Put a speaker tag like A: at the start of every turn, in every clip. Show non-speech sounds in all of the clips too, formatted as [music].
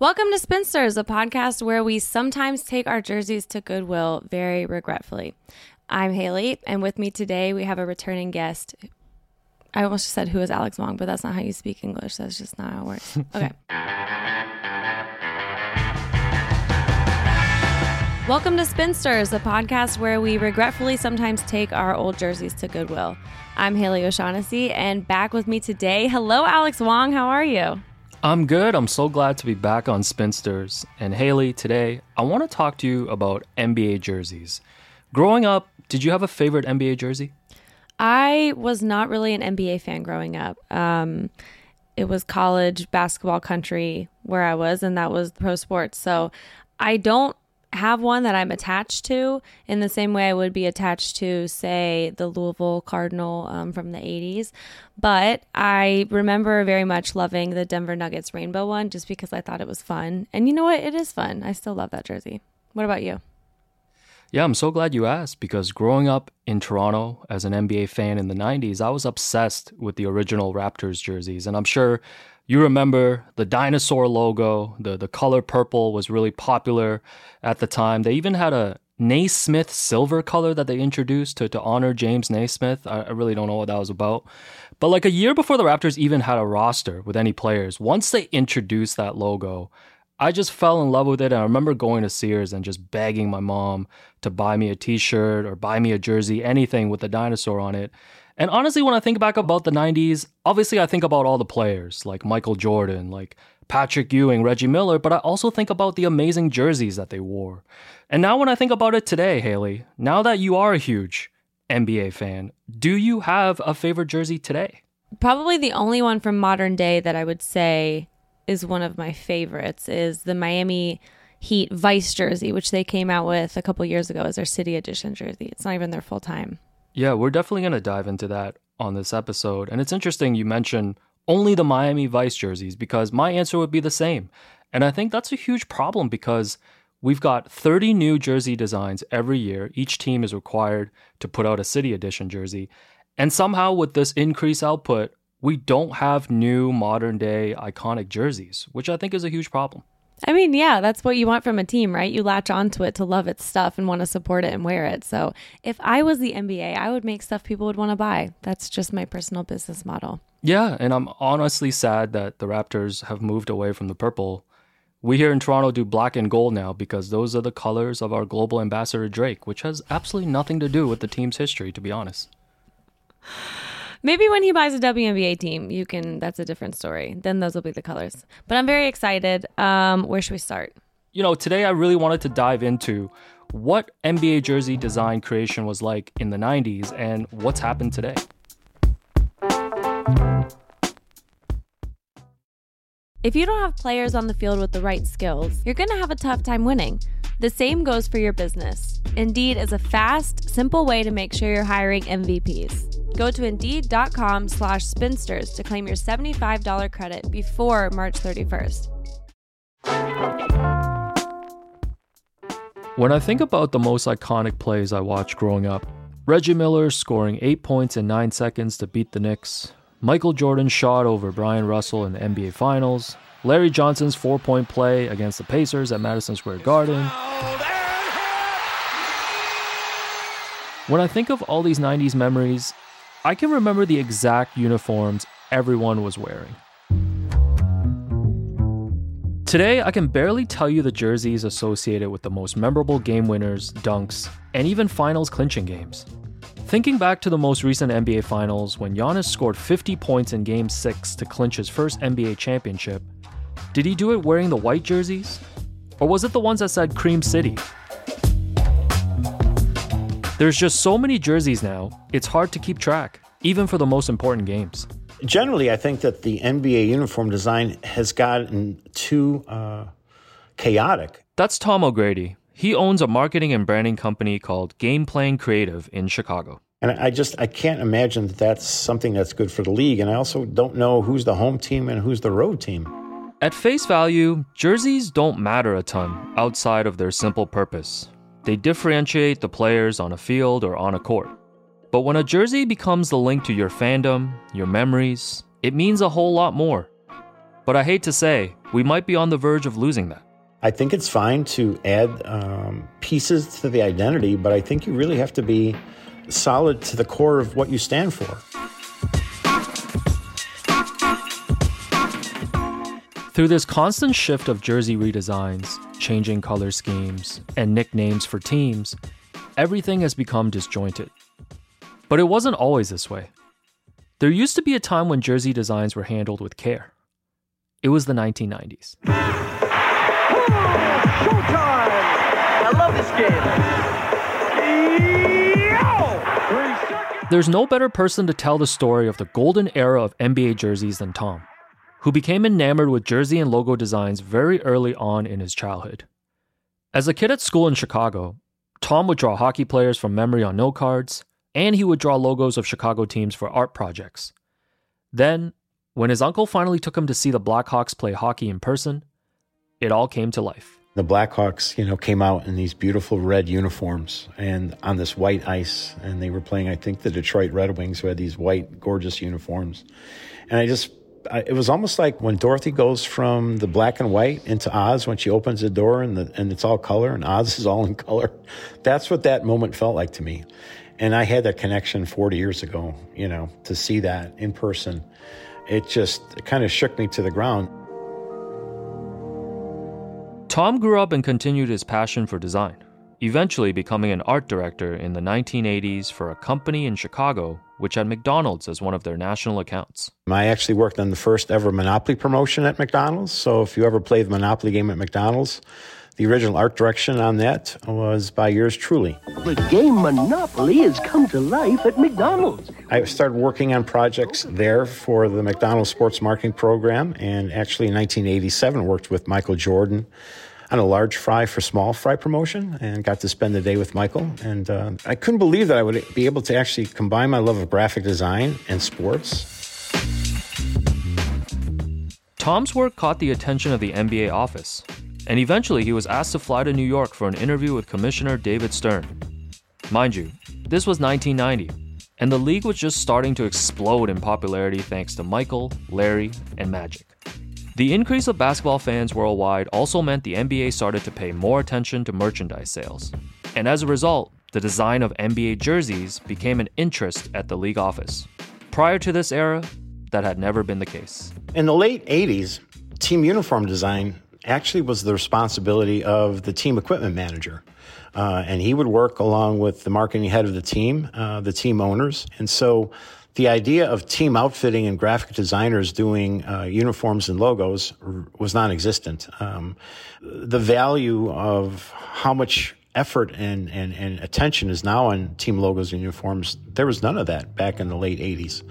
A: Welcome to Spinsters, a podcast where we sometimes take our jerseys to Goodwill very regretfully. I'm Haley, and with me today we have a returning guest. I almost said who is Alex Wong, but that's not how you speak English. That's just not how it works. [laughs] Okay. Welcome to Spinsters, a podcast where we regretfully sometimes take our old jerseys to Goodwill. I'm Haley O'Shaughnessy, and back with me today, hello, Alex Wong. How are you?
B: I'm good. I'm so glad to be back on Spinsters. And Haley, today I want to talk to you about NBA jerseys. Growing up, did you have a favorite NBA jersey?
A: I was not really an NBA fan growing up. Um, it was college basketball country where I was, and that was pro sports. So I don't have one that I'm attached to in the same way I would be attached to, say, the Louisville Cardinal um, from the 80s. But I remember very much loving the Denver Nuggets rainbow one just because I thought it was fun. And you know what? It is fun. I still love that jersey. What about you?
B: Yeah, I'm so glad you asked because growing up in Toronto as an NBA fan in the 90s, I was obsessed with the original Raptors jerseys. And I'm sure you remember the dinosaur logo, the, the color purple was really popular at the time. They even had a Naismith silver color that they introduced to, to honor James Naismith. I, I really don't know what that was about. But like a year before the Raptors even had a roster with any players, once they introduced that logo, I just fell in love with it. And I remember going to Sears and just begging my mom to buy me a t shirt or buy me a jersey, anything with the dinosaur on it. And honestly, when I think back about the 90s, obviously I think about all the players like Michael Jordan, like Patrick Ewing, Reggie Miller, but I also think about the amazing jerseys that they wore. And now when I think about it today, Haley, now that you are a huge NBA fan, do you have a favorite jersey today?
A: Probably the only one from modern day that I would say is one of my favorites is the Miami Heat Vice jersey, which they came out with a couple years ago as their City Edition jersey. It's not even their full time.
B: Yeah, we're definitely going to dive into that on this episode. And it's interesting you mentioned only the Miami Vice jerseys because my answer would be the same. And I think that's a huge problem because we've got 30 new jersey designs every year. Each team is required to put out a city edition jersey. And somehow, with this increased output, we don't have new modern day iconic jerseys, which I think is a huge problem.
A: I mean, yeah, that's what you want from a team, right? You latch onto it to love its stuff and want to support it and wear it. So if I was the NBA, I would make stuff people would want to buy. That's just my personal business model.
B: Yeah, and I'm honestly sad that the Raptors have moved away from the purple. We here in Toronto do black and gold now because those are the colors of our global ambassador Drake, which has absolutely nothing to do with the team's history, to be honest.
A: Maybe when he buys a WNBA team, you can. That's a different story. Then those will be the colors. But I'm very excited. Um, where should we start?
B: You know, today I really wanted to dive into what NBA jersey design creation was like in the 90s and what's happened today.
A: If you don't have players on the field with the right skills, you're going to have a tough time winning. The same goes for your business. Indeed is a fast, simple way to make sure you're hiring MVPs. Go to Indeed.com slash spinsters to claim your $75 credit before March 31st.
B: When I think about the most iconic plays I watched growing up, Reggie Miller scoring 8 points in 9 seconds to beat the Knicks, Michael Jordan shot over Bryon Russell in the NBA Finals, Larry Johnson's four point play against the Pacers at Madison Square Garden. When I think of all these 90s memories, I can remember the exact uniforms everyone was wearing. Today, I can barely tell you the jerseys associated with the most memorable game winners, dunks, and even finals clinching games. Thinking back to the most recent NBA Finals when Giannis scored 50 points in Game 6 to clinch his first NBA championship, did he do it wearing the white jerseys? Or was it the ones that said Cream City? There's just so many jerseys now, it's hard to keep track, even for the most important games.
C: Generally, I think that the NBA uniform design has gotten too uh, chaotic.
B: That's Tom O'Grady. He owns a marketing and branding company called Game Plan Creative in Chicago.
C: And I just I can't imagine that that's something that's good for the league. And I also don't know who's the home team and who's the road team.
B: At face value, jerseys don't matter a ton outside of their simple purpose. They differentiate the players on a field or on a court. But when a jersey becomes the link to your fandom, your memories, it means a whole lot more. But I hate to say, we might be on the verge of losing that.
C: I think it's fine to add um, pieces to the identity, but I think you really have to be solid to the core of what you stand for.
B: Through this constant shift of jersey redesigns, changing color schemes, and nicknames for teams, everything has become disjointed. But it wasn't always this way. There used to be a time when jersey designs were handled with care. It was the 1990s.
D: Showtime! I love this
B: game. There's no better person to tell the story of the golden era of NBA jerseys than Tom, who became enamored with jersey and logo designs very early on in his childhood. As a kid at school in Chicago, Tom would draw hockey players from memory on note cards, and he would draw logos of Chicago teams for art projects. Then, when his uncle finally took him to see the Blackhawks play hockey in person, it all came to life.
C: The Blackhawks, you know, came out in these beautiful red uniforms and on this white ice, and they were playing, I think, the Detroit Red Wings, who had these white, gorgeous uniforms. And I just, I, it was almost like when Dorothy goes from the black and white into Oz when she opens the door and the, and it's all color, and Oz is all in [laughs] color. That's what that moment felt like to me. And I had that connection 40 years ago, you know, to see that in person. It just it kind of shook me to the ground.
B: Tom grew up and continued his passion for design, eventually becoming an art director in the 1980s for a company in Chicago which had McDonald's as one of their national accounts.
C: I actually worked on the first ever Monopoly promotion at McDonald's. So if you ever played the Monopoly game at McDonald's, the original art direction on that was by yours truly.
D: The game Monopoly has come to life at McDonald's.
C: I started working on projects there for the McDonald's sports marketing program, and actually in 1987 worked with Michael Jordan on a large fry for small fry promotion and got to spend the day with Michael. And uh, I couldn't believe that I would be able to actually combine my love of graphic design and sports.
B: Tom's work caught the attention of the NBA office, and eventually he was asked to fly to New York for an interview with Commissioner David Stern. Mind you, this was 1990, and the league was just starting to explode in popularity thanks to Michael, Larry, and Magic. The increase of basketball fans worldwide also meant the NBA started to pay more attention to merchandise sales. And as a result, the design of NBA jerseys became an interest at the league office. Prior to this era, that had never been the case.
C: In the late 80s, team uniform design actually was the responsibility of the team equipment manager. Uh, and he would work along with the marketing head of the team, uh, the team owners. And so the idea of team outfitting and graphic designers doing uh, uniforms and logos r- was non existent. Um, the value of how much effort and, and, and attention is now on team logos and uniforms, there was none of that back in the late 80s.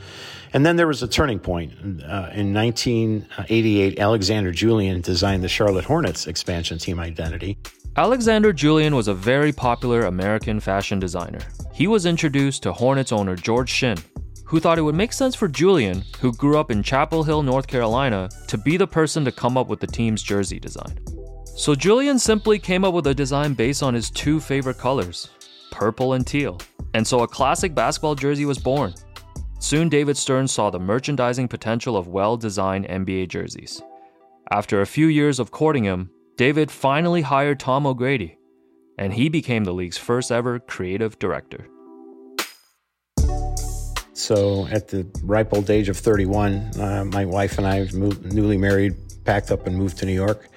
C: And then there was a turning point. Uh, in 1988, Alexander Julian designed the Charlotte Hornets expansion team identity.
B: Alexander Julian was a very popular American fashion designer. He was introduced to Hornets owner George Shinn, who thought it would make sense for Julian, who grew up in Chapel Hill, North Carolina, to be the person to come up with the team's jersey design. So Julian simply came up with a design based on his two favorite colors, purple and teal. And so a classic basketball jersey was born. Soon, David Stern saw the merchandising potential of well designed NBA jerseys. After a few years of courting him, David finally hired Tom O'Grady, and he became the league's first ever creative director.
C: So, at the ripe old age of 31, uh, my wife and I, moved, newly married, packed up and moved to New York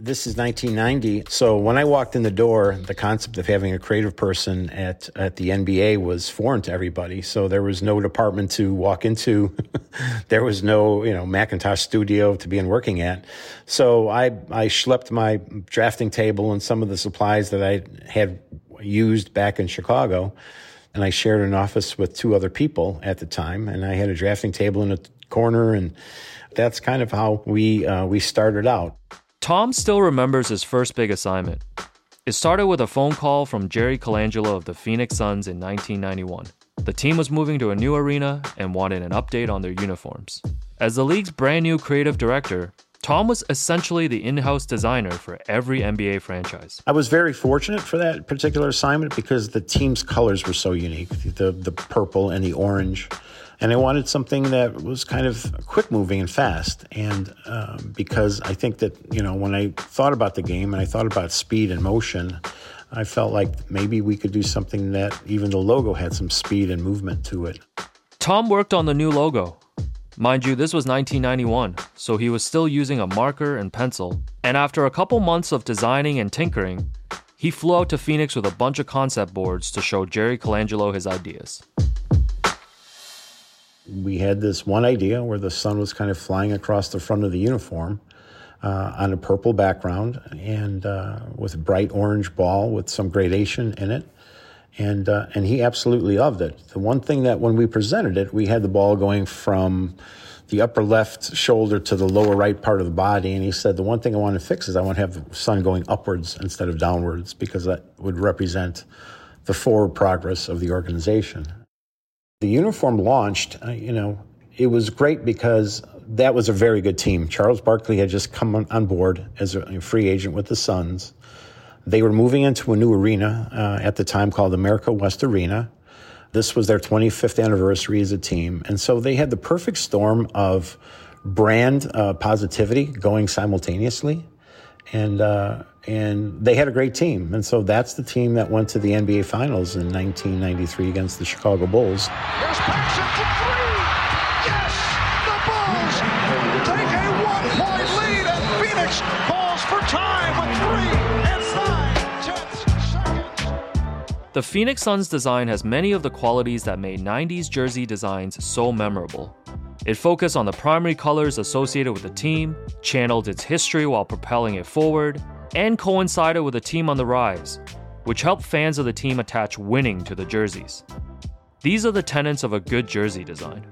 C: this is 1990. So when I walked in the door, the concept of having a creative person at, at the NBA was foreign to everybody. So there was no department to walk into. [laughs] there was no, you know, Macintosh studio to begin working at. So I, I schlepped my drafting table and some of the supplies that I had used back in Chicago. And I shared an office with two other people at the time. And I had a drafting table in a corner. And that's kind of how we, uh, we started out.
B: Tom still remembers his first big assignment. It started with a phone call from Jerry Colangelo of the Phoenix Suns in 1991. The team was moving to a new arena and wanted an update on their uniforms. As the league's brand new creative director, Tom was essentially the in house designer for every NBA franchise.
C: I was very fortunate for that particular assignment because the team's colors were so unique the, the purple and the orange And I wanted something that was kind of quick moving and fast. And um, because I think that, you know, when I thought about the game and I thought about speed and motion, I felt like maybe we could do something that even the logo had some speed and movement to it.
B: Tom worked on the new logo. Mind you, this was 1991, so he was still using a marker and pencil. And after a couple months of designing and tinkering, he flew out to Phoenix with a bunch of concept boards to show Jerry Colangelo his ideas.
C: We had this one idea where the sun was kind of flying across the front of the uniform uh, on a purple background and uh, with a bright orange ball with some gradation in it. And, uh, and he absolutely loved it. The one thing that when we presented it, we had the ball going from the upper left shoulder to the lower right part of the body. And he said, The one thing I want to fix is I want to have the sun going upwards instead of downwards because that would represent the forward progress of the organization. The uniform launched, uh, you know, it was great because that was a very good team. Charles Barkley had just come on board as a free agent with the Suns. They were moving into a new arena uh, at the time called America West Arena. This was their 25th anniversary as a team. And so they had the perfect storm of brand uh, positivity going simultaneously. And, uh, and they had a great team. And so that's the team that went to the NBA Finals in 1993 against the Chicago Bulls.
B: The Phoenix Suns design has many of the qualities that made 90s jersey designs so memorable. It focused on the primary colors associated with the team, channeled its history while propelling it forward, and coincided with a team on the rise, which helped fans of the team attach winning to the jerseys. These are the tenets of a good jersey design.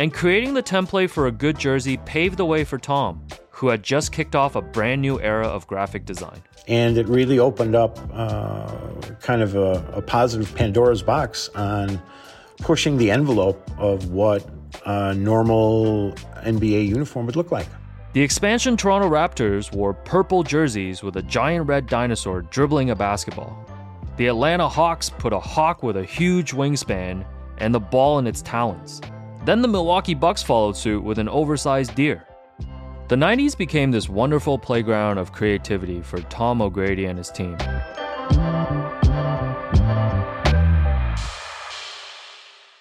B: And creating the template for a good jersey paved the way for Tom, who had just kicked off a brand new era of graphic design.
C: And it really opened up uh, kind of a, a, positive Pandora's box on pushing the envelope of what a normal NBA uniform would look like.
B: The expansion Toronto Raptors wore purple jerseys with a giant red dinosaur dribbling a basketball. The Atlanta Hawks put a hawk with a huge wingspan and the ball in its talons. Then the Milwaukee Bucks followed suit with an oversized deer. The 90s became this wonderful playground of creativity for Tom O'Grady and his team.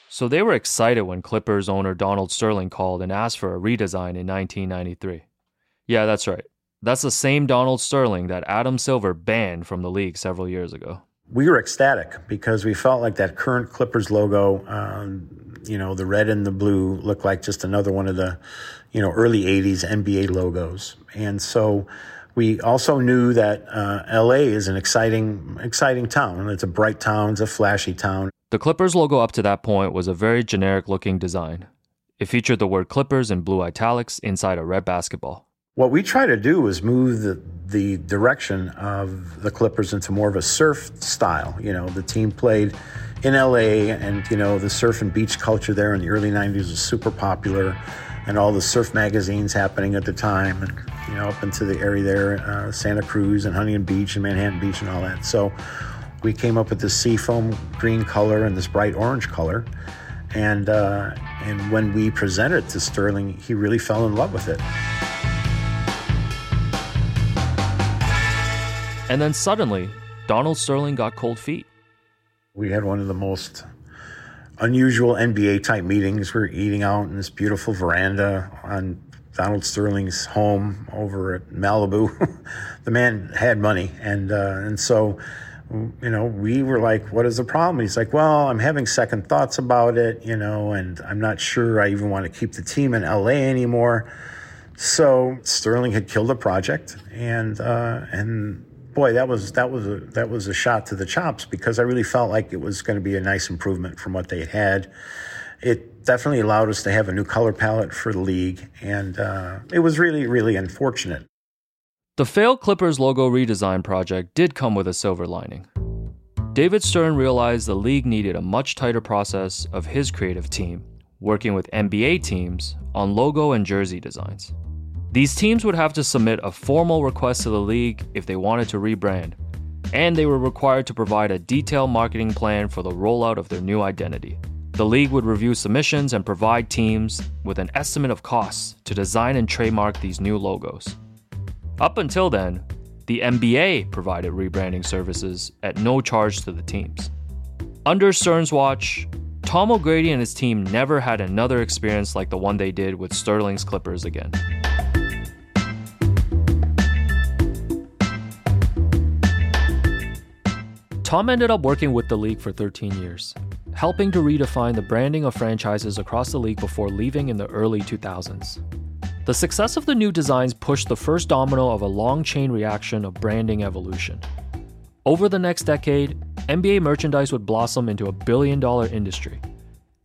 B: So they were excited when Clippers owner Donald Sterling called and asked for a redesign in 1993. Yeah, that's right. That's the same Donald Sterling that Adam Silver banned from the league several years ago.
C: We were ecstatic because we felt like that current Clippers logo, um, you know, the red and the blue look like just another one of the you know, early 80s NBA logos. And so we also knew that uh, LA is an exciting, exciting town. It's a bright town, it's a flashy town.
B: The Clippers logo up to that point was a very generic looking design. It featured the word Clippers in blue italics inside a red basketball.
C: What we try to do is move the, the direction of the Clippers into more of a surf style. You know, the team played in LA, and, you know, the surf and beach culture there in the early 90s was super popular and all the surf magazines happening at the time, and you know, up into the area there, uh, Santa Cruz and Huntington Beach and Manhattan Beach and all that. So we came up with this seafoam green color and this bright orange color, and uh, and when we presented it to Sterling, he really fell in love with it.
B: And then suddenly, Donald Sterling got cold feet.
C: We had one of the most unusual NBA type meetings. We are eating out in this beautiful veranda on Donald Sterling's home over at Malibu. [laughs] the man had money, and uh, and so you know we were like, "What is the problem?" He's like, "Well, I'm having second thoughts about it, you know, and I'm not sure I even want to keep the team in LA anymore." So Sterling had killed the project, and uh, and boy, that was that was a that was a shot to the chops because I really felt like it was going to be a nice improvement from what they had. It definitely allowed us to have a new color palette for the league, and uh, it was really really unfortunate.
B: The failed Clippers logo redesign project did come with a silver lining. David Stern realized the league needed a much tighter process of his creative team, working with NBA teams on logo and jersey designs. These teams would have to submit a formal request to the league if they wanted to rebrand, and they were required to provide a detailed marketing plan for the rollout of their new identity. The league would review submissions and provide teams with an estimate of costs to design and trademark these new logos. Up until then, the NBA provided rebranding services at no charge to the teams. Under Stern's watch, Tom O'Grady and his team never had another experience like the one they did with Sterling's Clippers again. Tom ended up working with the league for 13 years, helping to redefine the branding of franchises across the league before leaving in the early 2000s. The success of the new designs pushed the first domino of a long chain reaction of branding evolution. Over the next decade, NBA merchandise would blossom into a billion dollar industry,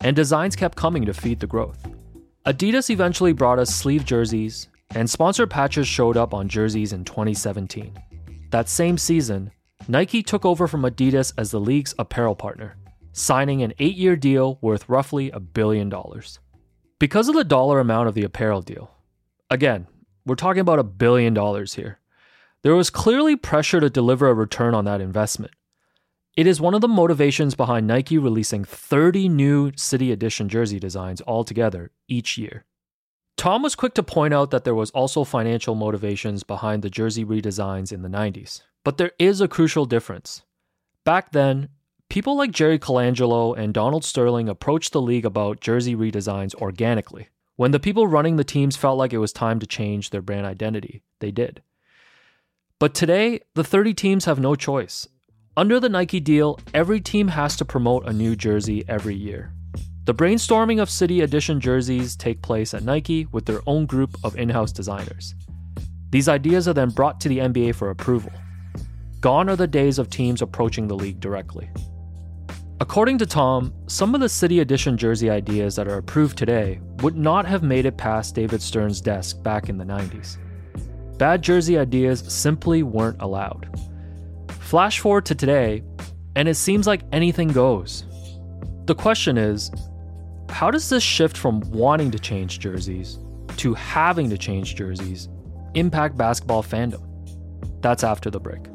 B: and designs kept coming to feed the growth. Adidas eventually brought us sleeve jerseys, and sponsored patches showed up on jerseys in 2017. That same season, Nike took over from Adidas as the league's apparel partner, signing an eight year deal worth roughly a billion dollars. Because of the dollar amount of the apparel deal, again, we're talking about a billion dollars here, there was clearly pressure to deliver a return on that investment. It is one of the motivations behind Nike releasing 30 new City Edition jersey designs altogether each year. Tom was quick to point out that there was also financial motivations behind the jersey redesigns in the 90s. But there is a crucial difference. Back then, people like Jerry Colangelo and Donald Sterling approached the league about jersey redesigns organically. When the people running the teams felt like it was time to change their brand identity, they did. But today, the 30 teams have no choice. Under the Nike deal, every team has to promote a new jersey every year. The brainstorming of City Edition jerseys take place at Nike with their own group of in-house designers. These ideas are then brought to the NBA for approval. Gone are the days of teams approaching the league directly. According to Tom, some of the City Edition jersey ideas that are approved today would not have made it past David Stern's desk back in the 90s. Bad jersey ideas simply weren't allowed. Flash forward to today, and it seems like anything goes. The question is how does this shift from wanting to change jerseys to having to change jerseys impact basketball fandom? That's after the break.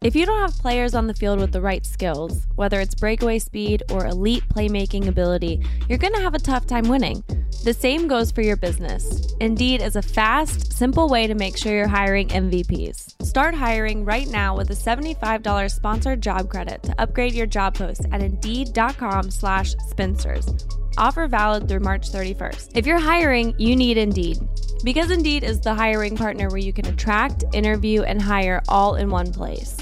A: If you don't have players on the field with the right skills, whether it's breakaway speed or elite playmaking ability, you're going to have a tough time winning. The same goes for your business. Indeed is a fast, simple way to make sure you're hiring MVPs. Start hiring right now with a $75 sponsored job credit to upgrade your job post at Indeed.com slash spinsters. Offer valid through March 31st. If you're hiring, you need Indeed. Because Indeed is the hiring partner where you can attract, interview, and hire all in one place.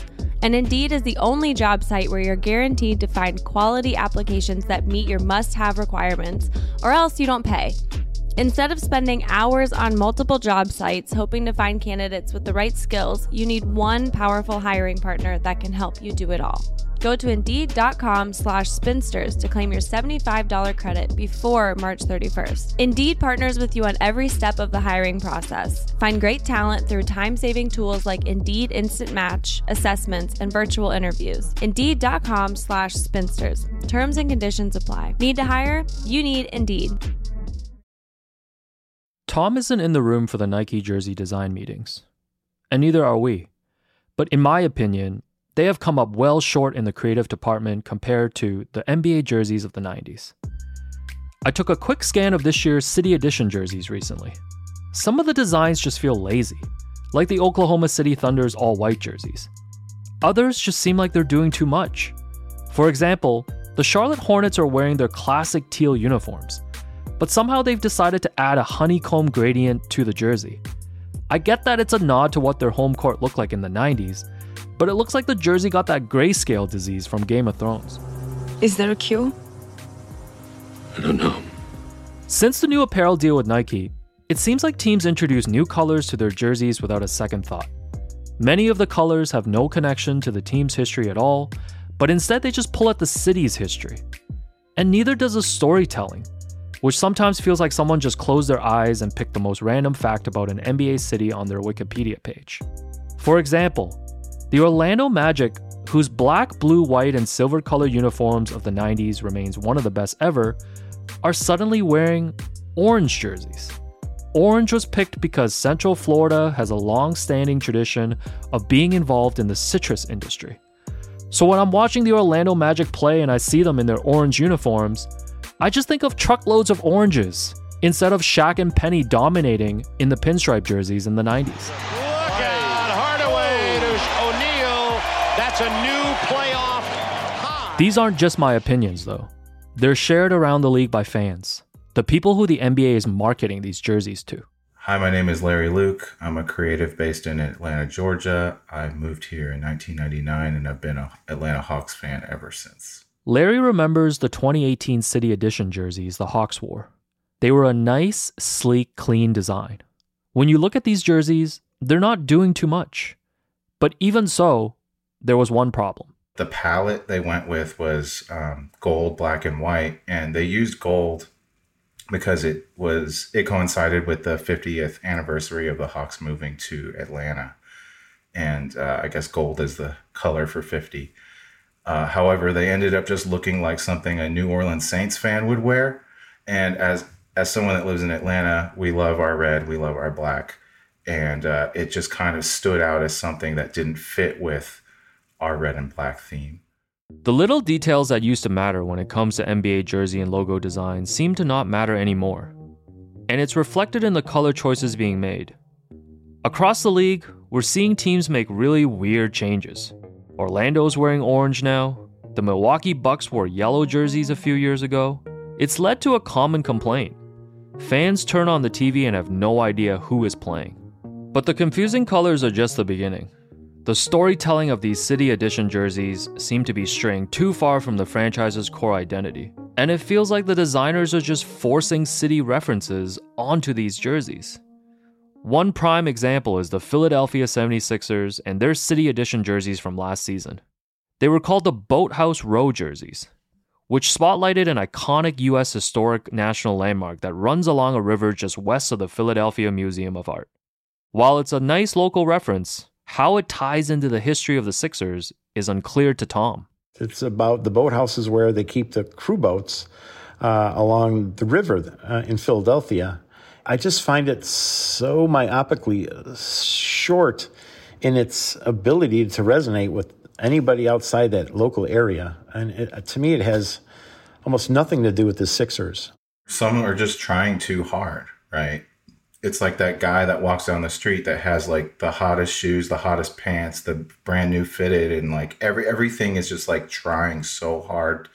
A: And Indeed is the only job site where you're guaranteed to find quality applications that meet your must have requirements, or else you don't pay. Instead of spending hours on multiple job sites hoping to find candidates with the right skills, you need one powerful hiring partner that can help you do it all. Go to Indeed.com slash spinsters to claim your $75 credit before March 31st. Indeed partners with you on every step of the hiring process. Find great talent through time-saving tools like Indeed Instant Match, assessments, and virtual interviews. Indeed.com slash spinsters. Terms and conditions apply. Need to hire? You need Indeed.
B: Tom isn't in the room for the Nike jersey design meetings, and neither are we. But in my opinion, they have come up well short in the creative department compared to the NBA jerseys of the 90s. I took a quick scan of this year's City Edition jerseys recently. Some of the designs just feel lazy, like the Oklahoma City Thunder's all white jerseys. Others just seem like they're doing too much. For example, the Charlotte Hornets are wearing their classic teal uniforms, but somehow they've decided to add a honeycomb gradient to the jersey. I get that it's a nod to what their home court looked like in the 90s, but it looks like the jersey got that grayscale disease from Game of Thrones.
E: Is there a cure?
F: I don't know.
B: Since the new apparel deal with Nike, it seems like teams introduce new colors to their jerseys without a second thought. Many of the colors have no connection to the team's history at all, but instead they just pull at the city's history. And neither does the storytelling, which sometimes feels like someone just closed their eyes and picked the most random fact about an NBA city on their Wikipedia page. For example, the Orlando Magic, whose black, blue, white, and silver color uniforms of the 90s remains one of the best ever, are suddenly wearing orange jerseys. orange was picked because Central Florida has a long standing tradition of being involved in the citrus industry. So when I'm watching the Orlando Magic play and I see them in their orange uniforms, I just think of truckloads of oranges instead of Shaq and Penny dominating in the pinstripe jerseys in the 90s.
E: That's a new playoff high.
B: These aren't just my opinions, though. They're shared around the league by fans, the people who the NBA is marketing these jerseys to.
G: Hi, my name is Larry Luke. I'm a creative based in Atlanta, Georgia. I moved here in 1999 and I've been an Atlanta Hawks fan ever since.
B: Larry remembers the 2018 City Edition jerseys the Hawks wore. They were a nice, sleek, clean design. When you look at these jerseys, they're not doing too much. But even so, there was one problem.
G: The palette they went with was um, gold, black, and white, and they used gold because it was it coincided with the 50th anniversary of the Hawks moving to Atlanta, and uh, I guess gold is the color for 50. Uh, however, they ended up just looking like something a New Orleans Saints fan would wear, and as as someone that lives in Atlanta, we love our red, we love our black, and uh, it just kind of stood out as something that didn't fit with our red and black theme.
B: The little details that used to matter when it comes to NBA jersey and logo design seem to not matter anymore. And it's reflected in the color choices being made. Across the league, we're seeing teams make really weird changes. Orlando's wearing orange now, the Milwaukee Bucks wore yellow jerseys a few years ago. It's led to a common complaint. Fans turn on the TV and have no idea who is playing. But the confusing colors are just the beginning. The storytelling of these City Edition jerseys seem to be straying too far from the franchise's core identity, and it feels like the designers are just forcing city references onto these jerseys. One prime example is the Philadelphia 76ers and their City Edition jerseys from last season. They were called the Boathouse Row jerseys, which spotlighted an iconic U.S. historic national landmark that runs along a river just west of the Philadelphia Museum of Art. While it's a nice local reference, how it ties into the history of the Sixers is unclear to Tom.
C: It's about the boathouses where they keep the crew boats uh, along the river uh, in Philadelphia. I just find it so myopically short in its ability to resonate with anybody outside that local area. And it, to me, it has almost nothing to do with the Sixers.
G: Some are just trying too hard, right? It's like that guy that walks down the street that has like the hottest shoes, the hottest pants, the brand new fitted, and like every everything is just like trying so hard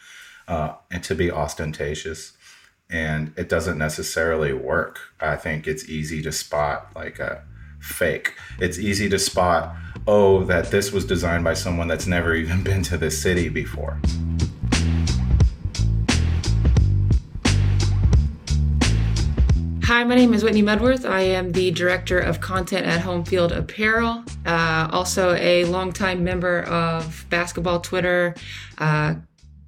G: uh, and to be ostentatious, and it doesn't necessarily work. I think it's easy to spot like a fake. It's easy to spot, oh, that this was designed by someone that's never even [laughs] been to this city before.
H: Hi, my name is Whitney Medworth. I am the Director of Content at Home Field Apparel, uh, also a longtime member of basketball Twitter. Uh,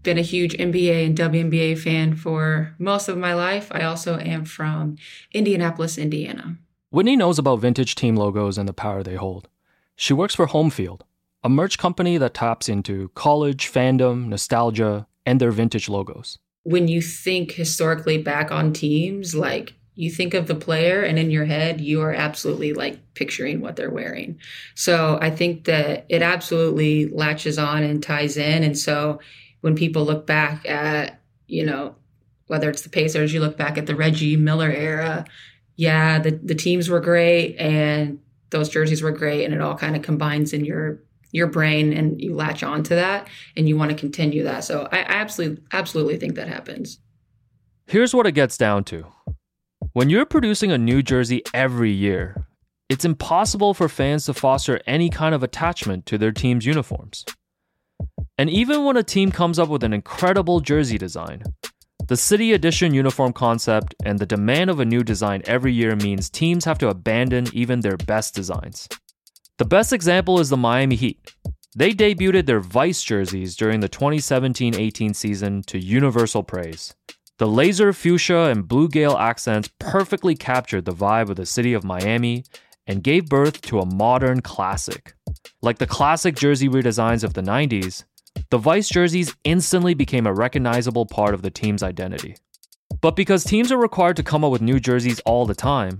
H: been a huge NBA and WNBA fan for most of my life. I also am from Indianapolis, Indiana.
B: Whitney knows about vintage team logos and the power they hold. She works for Home Field, a merch company that taps into college, fandom, nostalgia, and their vintage logos.
H: When you think historically back on teams, like you think of the player and in your head you are absolutely like picturing what they're wearing. So i think that it absolutely latches on and ties in. And so when people look back at you know whether it's the pacers you look back at the reggie miller era yeah the, the teams were great and those jerseys were great. And it all kind of combines in your your brain and you latch on to that and you want to continue that. So I, I absolutely absolutely think that happens.
B: Here's what it gets down to when you're producing a new jersey every year, it's impossible for fans to foster any kind of attachment to their team's uniforms. And even when a team comes up with an incredible jersey design, the City Edition uniform concept and the demand of a new design every year means teams have to abandon even their best designs. The best example is the Miami Heat. They debuted their Vice jerseys during the 2017 18 season to universal praise. The laser fuchsia and blue gale accents perfectly captured the vibe of the city of Miami and gave birth to a modern classic. Like the classic jersey redesigns of the 90s, the Vice jerseys instantly became a recognizable part of the team's identity. But because teams are required to come up with new jerseys all the time,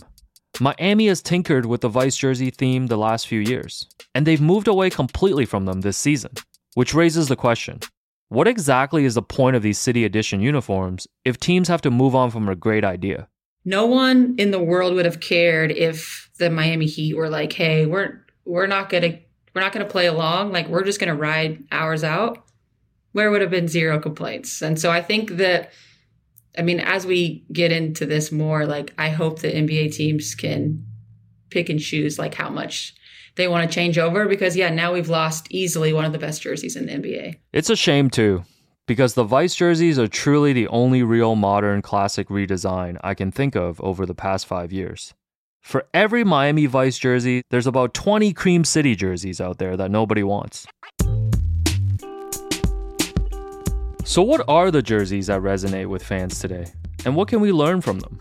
B: Miami has tinkered with the Vice jersey theme the last few years, and they've moved away completely from them this season, which raises the question what exactly is the point of these City Edition uniforms if teams have to move on from a great idea?
H: No one in the world would have cared if the Miami Heat were like, "Hey, we're we're not to we're not to play along. Like we're just to ride ours out." Where would have been zero complaints. And so I think that I mean, as we get into this more, like I hope the NBA teams can pick and choose like how much they want to change over because yeah, now we've lost easily one of the best jerseys in the NBA.
B: It's a shame too, because the Vice jerseys are truly the only real modern classic redesign I can think of over the past five years. For every Miami Vice jersey, there's about 20 Cream City jerseys out there that nobody wants. So, what are the jerseys that resonate with fans today? And what can we learn from them?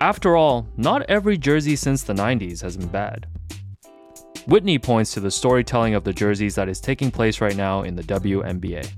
B: After all, not every jersey since the 90s has been bad. Whitney points to the storytelling of the jerseys that is taking place right now in the WNBA.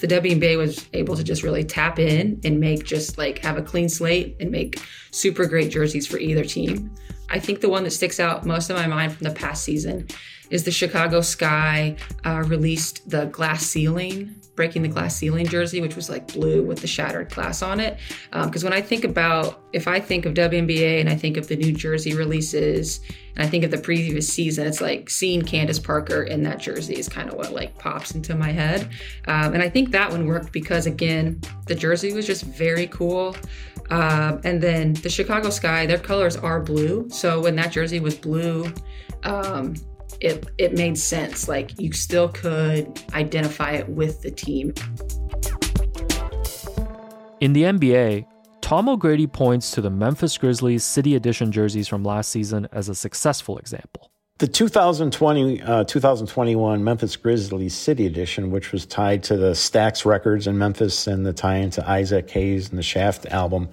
H: The WNBA was able to just really tap in and make just like have a clean slate and make super great jerseys for either team. I think the one that sticks out most in my mind from the past season is the Chicago Sky uh, released the glass ceiling breaking the glass ceiling jersey, which was like blue with the shattered glass on it. Because um, when I think about, if I think of WNBA and I think of the New Jersey releases and I think of the previous season, it's like seeing Candace Parker in that jersey is kind of what like pops into my head. Um, and I think that one worked because, again, the jersey was just very cool. Um, and then the Chicago Sky, their colors are blue. So when that jersey was blue, um, it it made sense. Like you still could identify it with the team.
B: In the NBA, Tom O'Grady points to the Memphis Grizzlies City Edition jerseys from last season as a successful example.
C: The 2020 uh, 2021 Memphis Grizzlies City Edition, which was tied to the Stax Records in Memphis and the tie into Isaac Hayes and the Shaft album,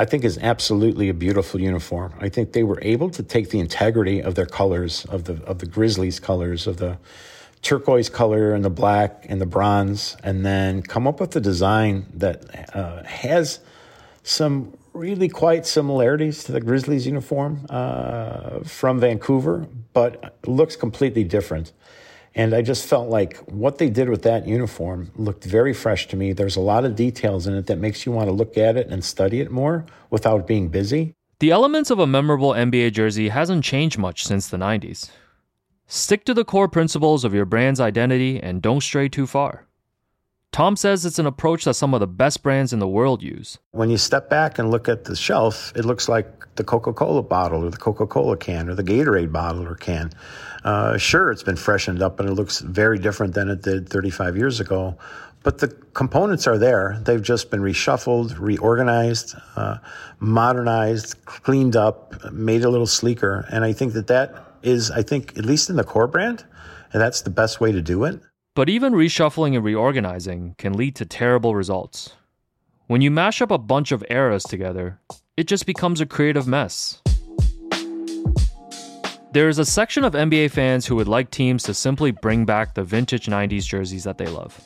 C: I think is absolutely a beautiful uniform. I think they were able to take the integrity of their colors, of the of the Grizzlies colors, of the turquoise color and the black and the bronze, and then come up with a design that uh, has some really quite similarities to the Grizzlies uniform uh, from Vancouver, but looks completely different. And I just felt like what they did with that uniform looked very fresh to me. There's a lot of details in it that makes you want to look at it and study it more without being busy.
B: The elements of a memorable NBA jersey hasn't changed much since the 90s. Stick to the core principles of your brand's identity and don't stray too far. Tom says it's an approach that some of the best brands in the world use.
C: When you step back and look at the shelf, it looks like the Coca Cola bottle or the Coca Cola can or the Gatorade bottle or can. Uh, sure, it's been freshened up and it looks very different than it did 35 years ago, but the components are there. They've just been reshuffled, reorganized, uh, modernized, cleaned up, made a little sleeker. And I think that that is, I think, at least in the core brand, and that's the best way to do it.
B: But even reshuffling and reorganizing can lead to terrible results. When you mash up a bunch of eras together, it just becomes a creative mess. There is a section of NBA fans who would like teams to simply bring back the vintage 90s jerseys that they love.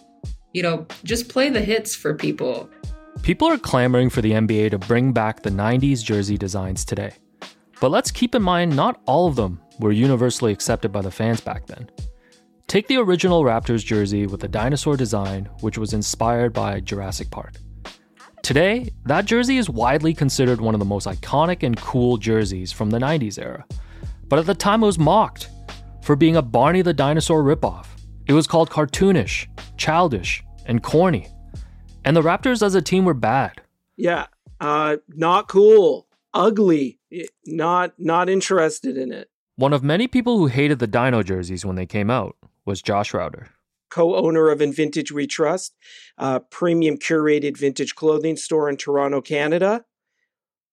H: You know, just play the hits for people.
B: People are clamoring for the NBA to bring back the 90s jersey designs today. But let's keep in mind, not all of them were universally accepted by the fans back then. Take the original Raptors jersey with the dinosaur design, which was inspired by Jurassic Park. Today, that jersey is widely considered one of the most iconic and cool jerseys from the 90s era. But at the time, it was mocked for being a Barney the Dinosaur ripoff. It was called cartoonish, childish, and corny. And the Raptors as a team were bad.
I: Yeah, uh, not cool, ugly, not not interested in it.
B: One of many people who hated the Dino jerseys when they came out was Josh Rauter.
I: Co owner of In Vintage We Trust, a premium curated vintage clothing store in Toronto, Canada,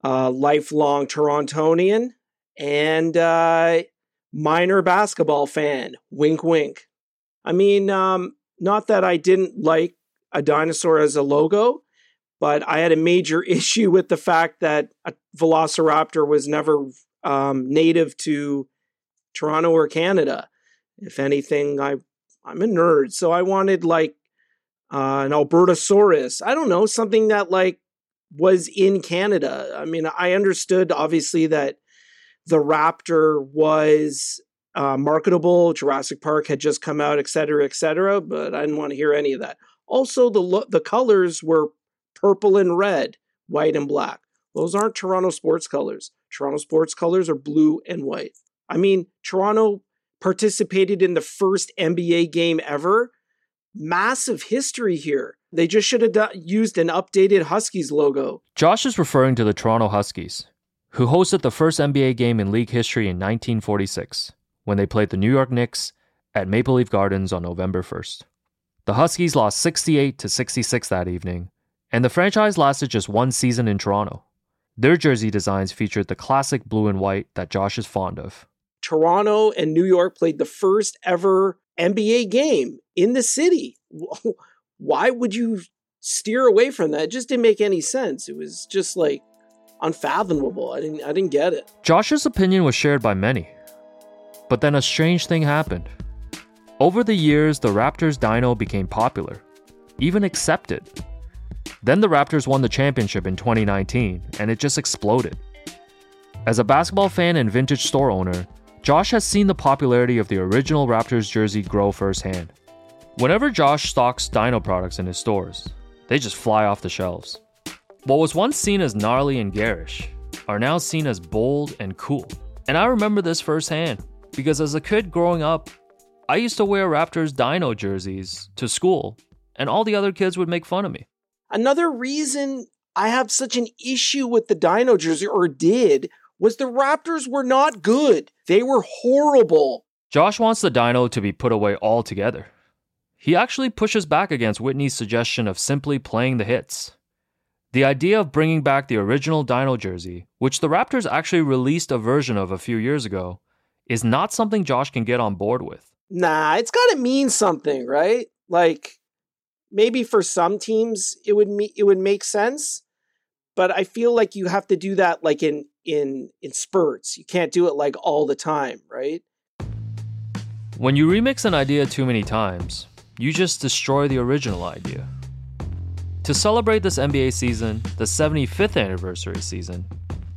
I: a lifelong Torontonian, and uh, minor basketball fan. Wink, wink. I mean, um, not that I didn't like a dinosaur as a logo, but I had a major [laughs] issue with the fact that a Velociraptor was never um, native to Toronto or Canada. If anything, I I'm a nerd, so I wanted like uh, an Albertosaurus. I don't know something that like was in Canada. I mean, I understood obviously that the Raptor was uh, marketable. Jurassic Park had just come out, et cetera, et cetera. But I didn't want to hear any of that. Also, the lo- the colors were purple and red, white and black. Those aren't Toronto sports colors. Toronto sports colors are blue and white. I mean, Toronto participated in the first NBA game ever. Massive history here. They just should have used an updated Huskies logo.
B: Josh is referring to the Toronto Huskies, who hosted the first NBA game in league history in 1946 when they played the New York Knicks at Maple Leaf Gardens on November 1st. The Huskies lost 68 to 66 that evening, and the franchise lasted just one season in Toronto. Their jersey designs featured the classic blue and white that Josh is fond of.
I: Toronto and New York played the first ever NBA game in the city. [laughs] Why would you steer away from that? It just didn't make any sense. It was just like unfathomable. I didn't I didn't get it.
B: Josh's opinion was shared by many. But then a strange thing happened. Over the years, the Raptors Dino became popular, even accepted. Then the Raptors won the championship in 2019, and it just exploded. As a basketball fan and vintage store owner, Josh has seen the popularity of the original Raptors jersey grow firsthand. Whenever Josh stocks Dino products in his stores, they just fly off the shelves. What was once seen as gnarly and garish are now seen as bold and cool. And I remember this firsthand because as a kid growing up, I used to wear Raptors Dino jerseys to school, and all the other kids would make fun of me.
I: Another reason I have such an issue with the Dino jersey, or did, was the Raptors were not good. They were horrible.
B: Josh wants the Dino to be put away altogether. He actually pushes back against Whitney's suggestion of simply playing the hits. The idea of bringing back the original Dino jersey, which the Raptors actually released a version of a few years ago, is not something Josh can get on board with.
I: Nah, it's got to mean something, right? Like maybe for some teams it would me- it would make sense, but I feel like you have to do that like in in in spurts. You can't do it like all the time, right?
B: When you remix an idea too many times, you just destroy the original idea. To celebrate this NBA season, the 75th anniversary season,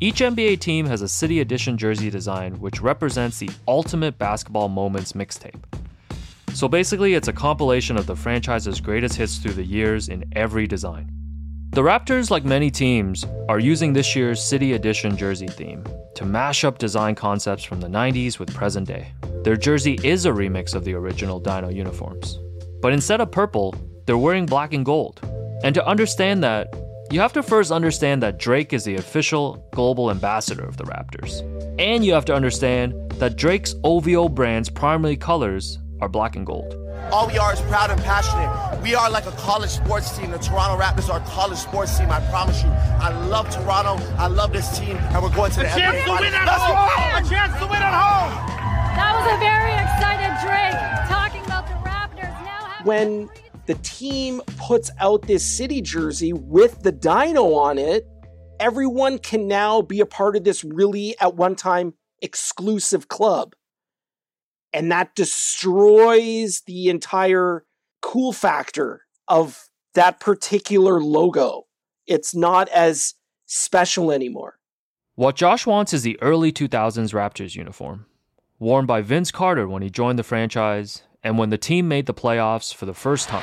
B: each NBA team has a City Edition jersey design which represents the ultimate basketball moments mixtape. So basically, it's a compilation of the franchise's greatest hits through the years in every design. The Raptors, like many teams, are using this year's City Edition jersey theme to mash up design concepts from the 90s with present day. Their jersey is a remix of the original Dino uniforms. But instead of purple, they're wearing black and gold. And to understand that, you have to first understand that Drake is the official global ambassador of the Raptors. And you have to understand that Drake's OVO brand's primary colors are black and gold.
J: All we are is proud and passionate. We are like a college sports team. The Toronto Raptors are a college sports team. I promise you. I love Toronto. I love this team, and we're going to the
E: a chance
J: NBA
E: to win
J: Finals.
E: at
J: Let's go.
E: home. A chance to win at home.
K: That was a very excited Drake talking about the Raptors now having
I: When the team puts out this city jersey with the dino on it, everyone can now be a part of this really at one time exclusive club. And that destroys the entire cool factor of that particular logo. It's not as special anymore.
B: What Josh wants is the early 2000s Raptors uniform, worn by Vince Carter when he joined the franchise and when the team made the playoffs for the first time.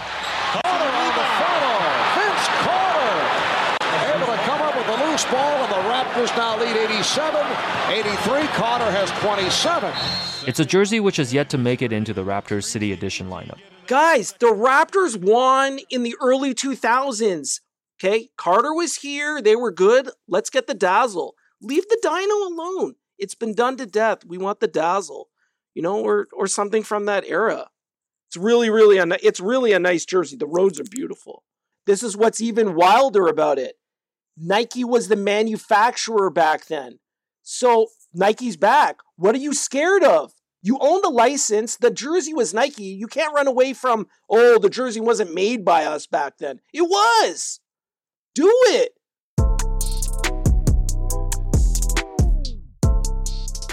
L: Carter on the funnel. Vince Carter able to come up with a loose ball, and the Raptors now lead 87 83. Carter has 27.
B: It's a jersey which has yet to make it into the Raptors City Edition lineup.
I: Guys, the Raptors won in the early 2000s. Okay, Carter was here. They were good. Let's get the dazzle. Leave the dino alone. It's been done to death. We want the dazzle, you know, or or something from that era. It's really, really a it's really a nice jersey. The roads are beautiful. This is what's even wilder about it. Nike was the manufacturer back then. So Nike's back. What are you scared of? You own the license. The jersey was Nike. You can't run away from, oh, the jersey wasn't made by us back then. It was. Do it.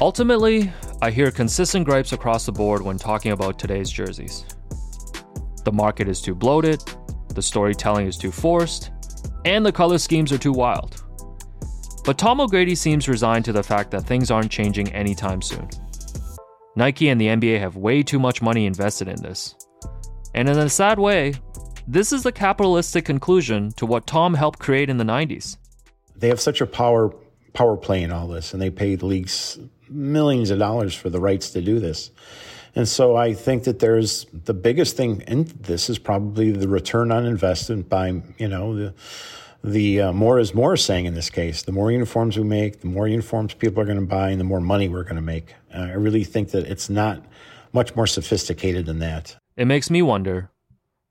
B: Ultimately, I hear consistent gripes across the board when talking about today's jerseys. The market is too bloated, the storytelling is too forced, and the color schemes are too wild. But Tom O'Grady seems resigned to the fact that things aren't changing anytime soon. Nike and the NBA have way too much money invested in this. And in a sad way, this is the capitalistic conclusion to what Tom helped create in the 90s.
C: They have such a power power play in all this, and they pay the leagues millions of dollars for the rights to do this. And so I think that there's the biggest thing in this is probably the return on investment by, you know, the the uh, more is more saying in this case. The more uniforms we make, the more uniforms people are going to buy, and the more money we're going to make. Uh, I really think that it's not much more sophisticated than that.
B: It makes me wonder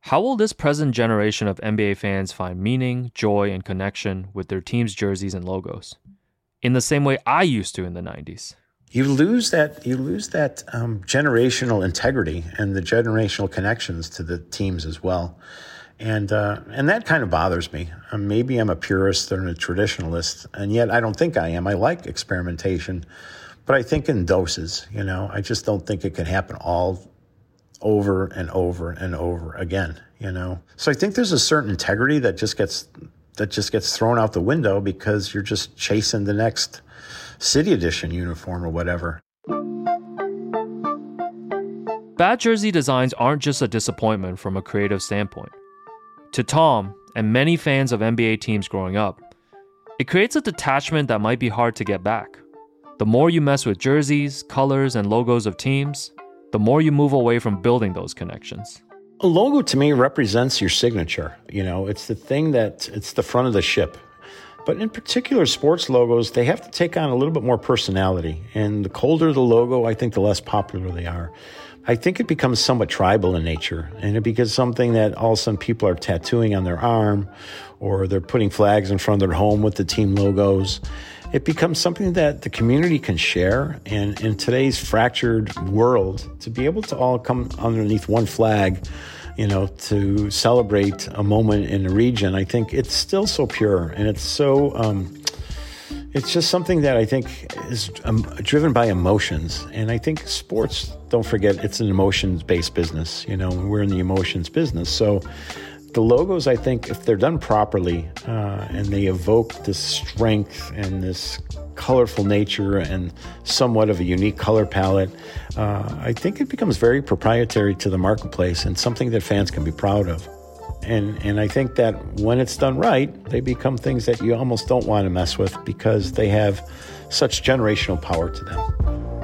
B: how will this present generation of NBA fans find meaning, joy, and connection with their team's jerseys and logos? In the same way I used to in the 90s.
C: You lose that you lose that um, generational integrity and the generational connections to the teams as well and uh, and that kind of bothers me. Um, maybe I'm a purist and a traditionalist, and yet I don't think I am. I like experimentation, but I think in doses. You know, I just don't think it can happen all over and over and over again. You know, so I think there's a certain integrity that just gets that just gets thrown out the window because you're just chasing the next city edition uniform or whatever.
B: Bad jersey designs aren't just a disappointment from a creative standpoint. To Tom and many fans of NBA teams growing up, it creates a detachment that might be hard to get back. The more you mess with jerseys, colors, and logos of teams, the more you move away from building those connections.
C: A logo to me represents your signature. You know, it's the thing that it's the front of the ship. But in particular, sports logos, they have to take on a little bit more personality. And the colder the logo, I think the less popular they are. I think it becomes somewhat tribal in nature, and it becomes something that all of a sudden people are tattooing on their arm, or they're putting flags in front of their home with the team logos. It becomes something that the community can share, and in today's fractured world, to be able to all come underneath one flag, you know, to celebrate a moment in the region, I think it's still so pure and it's so. Um, it's just something that I think is um, driven by emotions. And I think sports, don't forget, it's an emotions based business. You know, we're in the emotions business. So the logos, I think, if they're done properly uh, and they evoke this strength and this colorful nature and somewhat of a unique color palette, uh, I think it becomes very proprietary to the marketplace and something that fans can be proud of. And, and I think that when it's done right, they become things that you almost don't want to mess with because they have such generational power to them.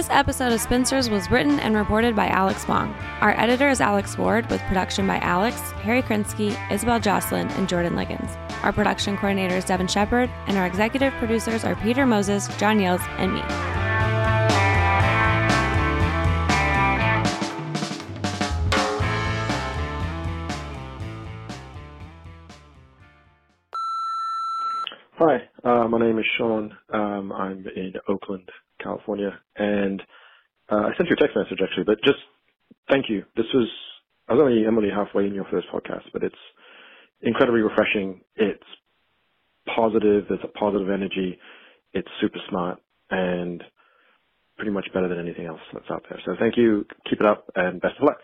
A: This episode of Spinsters was written and reported by Alex Wong. Our editor is Alex Ward, with production by Alex, Harry Krinsky, Isabel Jocelyn, and Jordan Liggins. Our production coordinator is Devin Shepard, and our executive producers are Peter Moses, John Yales, and me.
M: Name is Sean. Um, I'm in Oakland, California, and uh, I sent you a text message actually, but just thank you. This was I was only I'm halfway in your first podcast, but it's incredibly refreshing. It's positive. There's a positive energy. It's super smart and pretty much better than anything else that's out there. So thank you. Keep it up and best of luck.